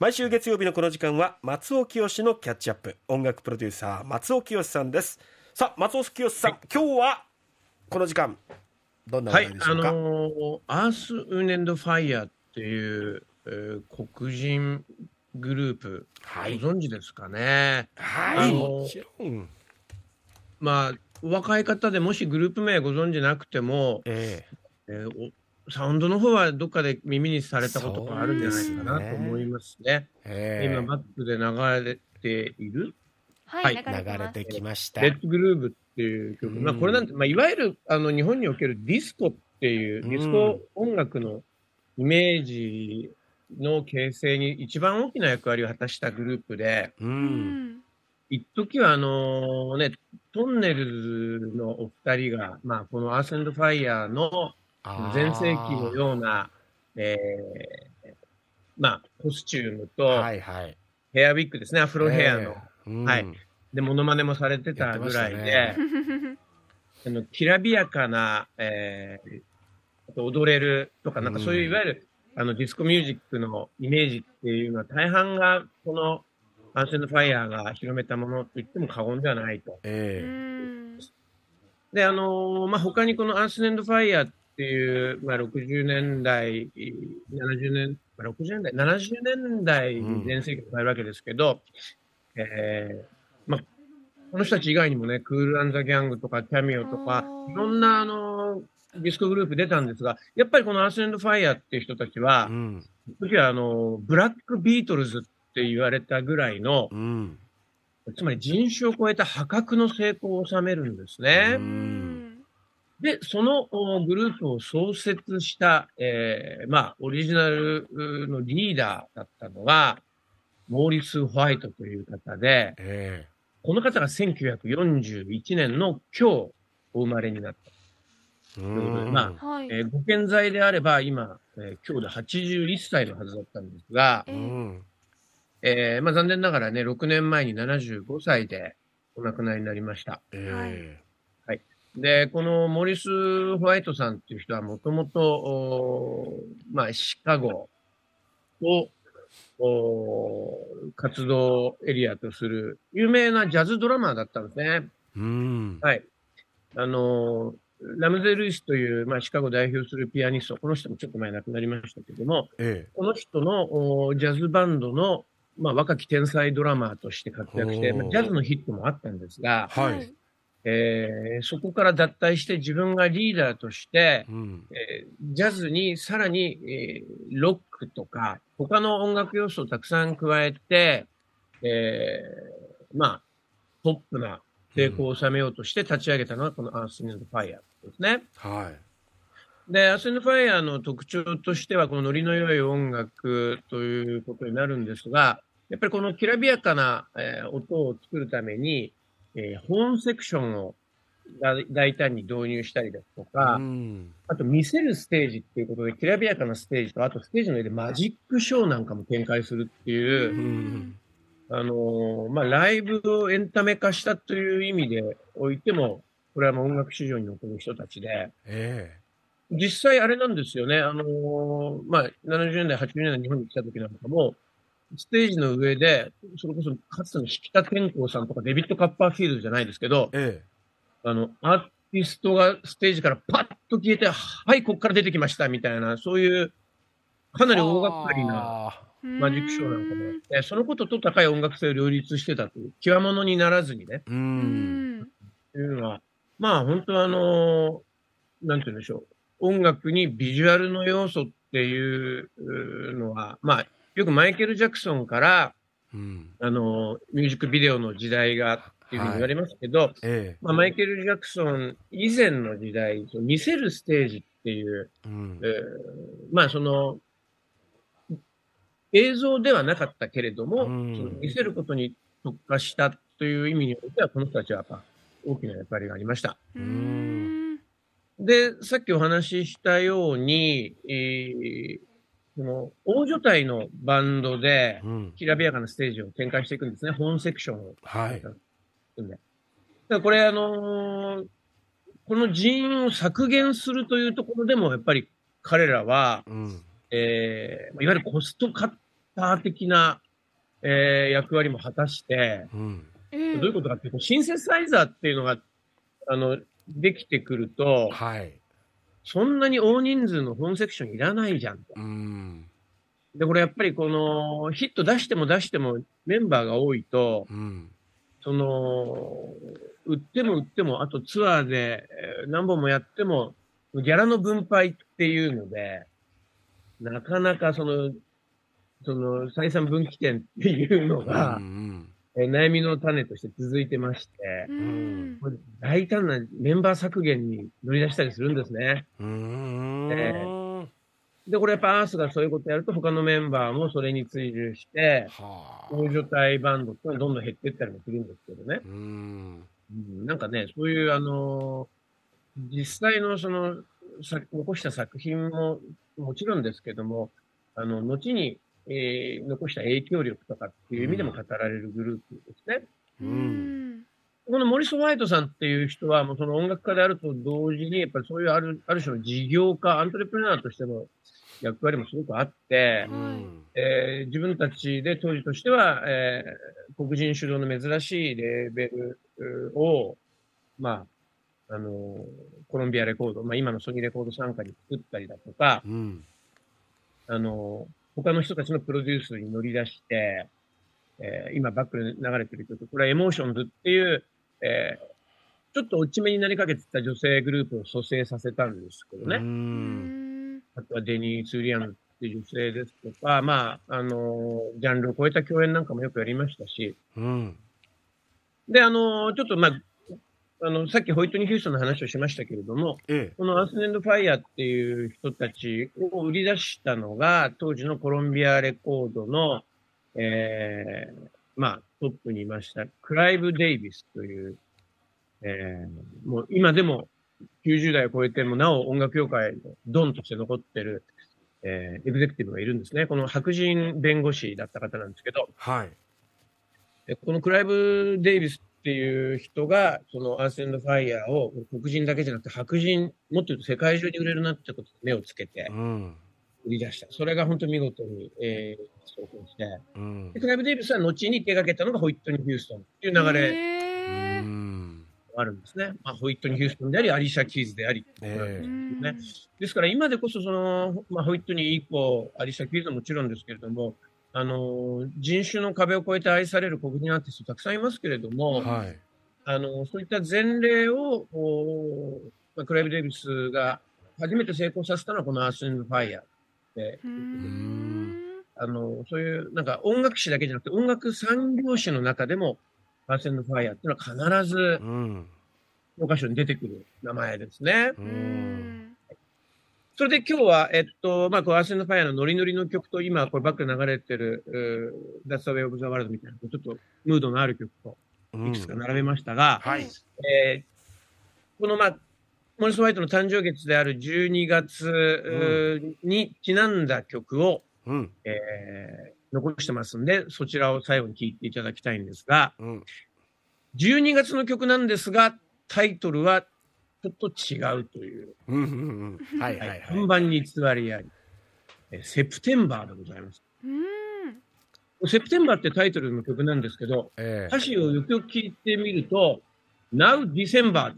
毎週月曜日のこの時間は松尾清のキャッチアップ。音楽プロデューサー松尾清さんです。さあ松尾清さん、はい、今日はこの時間どんな話題でしょうか、はい、あのー、アース・ウーネンド・ファイヤーっていう、えー、黒人グループ、はい、ご存知ですかね？はい。もちろん。まあ若い方でもしグループ名ご存知なくても、えー、えー、サウンドの方はどっかで耳にされたことがあるんじゃないかなと思いますね。すね今、バックで流れている。はい、流れてきました。 Let's Groove っていう曲。うん、まあ、これなんて、まあ、いわゆる、あの、日本におけるディスコっていう、ディスコ音楽のイメージの形成に一番大きな役割を果たしたグループで、うん、一時はあのね、とんねるずのお二人が、まあ、このアーセンドファイヤーの全盛期のような、えー、まあ、コスチュームと、はいはい、ヘアウィッグですね、アフロヘアの。えーうん、はい。で、モノマネもされてたぐらいで、ね、あの、きらびやかな、えー、踊れるとか、なんかそういういわゆる、うん、あの、ディスコミュージックのイメージっていうのは大半が、この、アンセンドファイヤーが広めたものと言っても過言ではないと。えー、で、あのー、まあ、他にこのアンセンドファイヤーっっていう、まあ、60年代、70年、まあ、60年代、70年代に全盛期を迎えるわけですけど、うん、えー、まあ、この人たち以外にもね、 Kool & the Gang とか、 Cameo とか、いろんな、あの、ディスコグループ出たんですが、やっぱりこのアース・エンド・ファイヤーっていう人たちは、うん、時はあの、ブラック・ビートルズって言われたぐらいの、うん、つまり人種を超えた破格の成功を収めるんですね。うんで、そのグループを創設した、えー、まあ、オリジナルのリーダーだったのが、モーリス・ホワイトという方で、えー、この方が1941年の今日お生まれになった。まあ、はい、えー、ご健在であれば今、えー、今日で81歳のはずだったんですが、えー、えー、まあ、残念ながらね、6年前に75歳でお亡くなりになりました。えーで、このモリス・ホワイトさんっていう人はもともと、まあ、シカゴを活動エリアとする有名なジャズドラマーだったんですね。うん。はい。あの、ラムゼ・ルイスという、まあ、シカゴを代表するピアニスト、この人もちょっと前亡くなりましたけども、ええ、この人のジャズバンドの、まあ、若き天才ドラマーとして活躍して、まあ、ジャズのヒットもあったんですが、はい、えー、そこから脱退して自分がリーダーとして、うん、えー、ジャズにさらに、えー、ロックとか、他の音楽要素をたくさん加えて、えー、まあ、ポップな成功を収めようとして立ち上げたのがこのアース・イン・ファイアですね。はい。で、アース・イン・ファイアの特徴としては、このノリの良い音楽ということになるんですが、やっぱりこのきらびやかな、えー、音を作るために、えー、ホーンセクションを大胆に導入したりですとか、うん、あと見せるステージっていうことで、きらびやかなステージと、あとステージの上でマジックショーなんかも展開するっていう、うん、あのー、まあ、ライブをエンタメ化したという意味でおいても、これはもう音楽市場に残る人たちで、えー、実際あれなんですよね、あのー、まあ、70年代、80年代日本に来た時なんかも、ステージの上で、それこそかつての引田健康さんとかデビッド・カッパーフィールドじゃないですけど、ええ、あの、アーティストがステージからパッと消えて、はい、こっから出てきましたみたいな、そういう、かなり大掛かりなマジックショーなんかもあって、そのことと高い音楽性を両立してたという、極物にならずにね。うん。いうのは、まあ本当はあの、なんて言うんでしょう。音楽にビジュアルの要素っていうのは、まあ、よくマイケル・ジャクソンから、うん、あの、ミュージックビデオの時代がっていうふうに言われますけど、はい。ええ、まあ、マイケル・ジャクソン以前の時代、見せるステージっていう、うん、えー、まあその、映像ではなかったけれども、うん、その見せることに特化したという意味においては、この人たちはやっぱ大きな役割がありました。で、さっきお話ししたように、えー、その、大所帯のバンドで、きらびやかなステージを展開していくんですね。本セクションを。はい。だからこれ、あのー、この人員を削減するというところでも、やっぱり彼らは、うん、えー、いわゆるコストカッター的な、えー、役割も果たして、うん、どういうことかっていうと、シンセサイザーっていうのが、あの、できてくると、はい。そんなに大人数の本セクションいらないじゃんと。うん。で、これやっぱりこの、ヒット出しても出してもメンバーが多いと、うん、その、売っても売っても、あとツアーで何本もやっても、ギャラの分配っていうので、なかなかその、その、採算分岐点っていうのが、うんうんえ悩みの種として続いてまして、うん、大胆なメンバー削減に乗り出したりするんですね。えー、で、これやっぱアースがそういうことやると他のメンバーもそれに追従して、大所帯バンドってどんどん減っていったりもするんですけどね。うん、なんかね、そういうあのー、実際のその、残した作品ももちろんですけども、あの、後にえー、残した影響力とかっていう意味でも語られるグループですね。うん、このモリス・ホワイトさんっていう人は、もうその音楽家であると同時に、やっぱりそういうあるある種の事業家、アントレプレナーとしての役割もすごくあって、うん、えー、自分たちで当時としては、えー、黒人主導の珍しいレーベルを、まあ、あの、コロンビアレコード、まあ今のソニーレコード参加に作ったりだとか、うん、あの、他の人たちのプロデュースに乗り出して、えー、今バックで流れてる曲、これはエモーションズっていう、えー、ちょっと落ち目になりかけてた女性グループを蘇生させたんですけどね。あとはデニース・ウィリアムスっていう女性ですとか、まあ、あのジャンルを超えた共演なんかもよくやりましたし、うん、で、あのちょっとまあ、あの、さっきホイットニー・ヒューストンの話をしましたけれども、ええ、このアースエンド・ファイヤーっていう人たちを売り出したのが、当時のコロンビアレコードの、えー、まあ、トップにいました、クライブ・デイビスという、えー、もう今でも90代を超えてもなお音楽業界のドンとして残ってる、えー、エグゼクティブがいるんですね。この白人弁護士だった方なんですけど、はい。このクライブ・デイビスっていう人が、そのアースファイヤーを黒人だけじゃなくて白人、もっと言うと世界中に売れるなってことに目をつけて、売り出した。それが本当見事に、えー、成功して、うん、でクライブ・デイビスは後に手掛けたのがホイットニー・ヒューストンっていう流れ、あるんですね。まあ、ホイットニー・ヒューストンであり、アリシャ・キーズであり、えー、ね。ですから今でこそその、まあ、ホイットニー以降、アリシャ・キーズももちろんですけれども、あの、人種の壁を越えて愛される黒人アーティストたくさんいますけれども、はい、あの、そういった前例を、まあ、クライブ・デイビスが初めて成功させたのはこのアース・ンド・ファイヤーで、あの、そういう、なんか音楽史だけじゃなくて音楽産業史の中でも、アース・ンド・ファイヤーっていうのは必ず、教科書に出てくる名前ですね。うんそれで今日は、えっと、まあ、こう、アーセンドファイアのノリノリの曲と、今、これバックで流れてる、ダッサウェイオブザワールドみたいな、ちょっとムードのある曲と、いくつか並べましたが、うん、はい。えー、この、まあ、モリス・ホワイトの誕生月である12月にちなんだ曲を、うん、えー、残してますんで、そちらを最後に聴いていただきたいんですが、うん、12月の曲なんですが、タイトルはちょっと違うという。うんうんうん。はいはいはい。看板に偽りあり。えセプテンバーでございます。うん。セプテンバーってタイトルの曲なんですけど、えー、歌詞をよくよく聞いてみると、Now December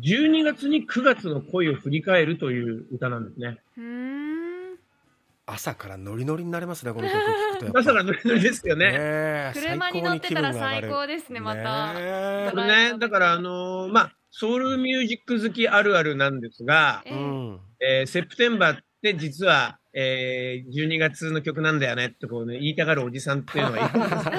12月に9月の恋を振り返るという歌なんですね。朝からノリノリになりますね、この曲聞くと。朝からノリノリですよね。ね車に乗ってたら最高ですね、また。ねね、だからあのー、まあ、ソウルミュージック好きあるあるなんですが、えー、えー、セプテンバーって実は、えー、12月の曲なんだよねってこうね、言いたがるおじさんっていうのがいるんですけど、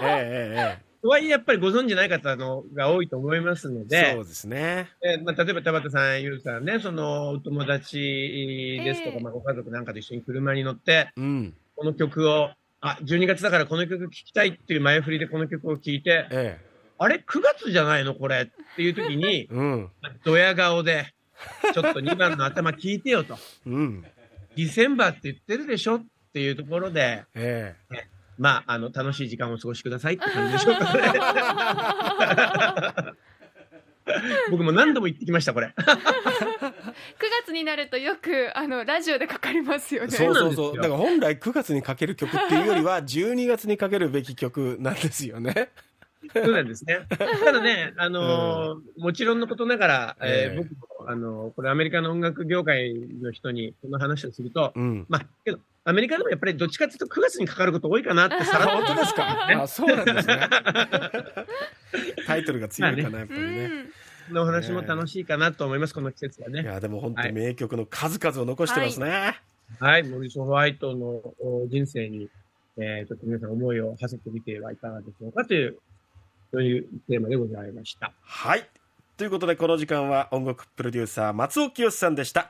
えー、えー、とはいえやっぱりご存知ない方のが多いと思いますので、そうですね。えー、まあ、例えば田畑さん、ゆうさんね、そのお友達ですとか、えー、まあ、ご家族なんかと一緒に車に乗って、うん、この曲を、あ、12月だからこの曲聴きたいっていう前振りでこの曲を聴いて、えーあれ ?9 月じゃないのこれ？っていう時に、うん、ドヤ顔で、ちょっと2番の頭聞いてよと。うん。ディセンバーって言ってるでしょっていうところで、ええね、まあ、あの、楽しい時間をお過ごしくださいって感じでしょうかね。僕も何度も言ってきました、これ。月になるとよくあのラジオでかかりますよね。そうそうそう。だから本来9月にかける曲っていうよりは12月にかけるべき曲なんですよね。そうなんですね。ただね、あのーうん、もちろんのことながら、えー、僕も、あのー、これアメリカの音楽業界の人にこの話をすると、うん、まあ、けど、アメリカでもやっぱりどっちかっていうと9月にかかること多いかなってさら本当ですか、ね、あ、そうなんですね。タイトルが強いかな、やっぱりね。の話も楽しいかなと思います、この季節はね。いや、でも本当名曲の数々を残してますね。はい、はい、モリソン・ホワイトの人生に、えー、ちょっと皆さん思いを馳せてみてはいかがでしょうかというというテーマでございました。はい。ということで、この時間は音楽プロデューサー、松尾清さんでした。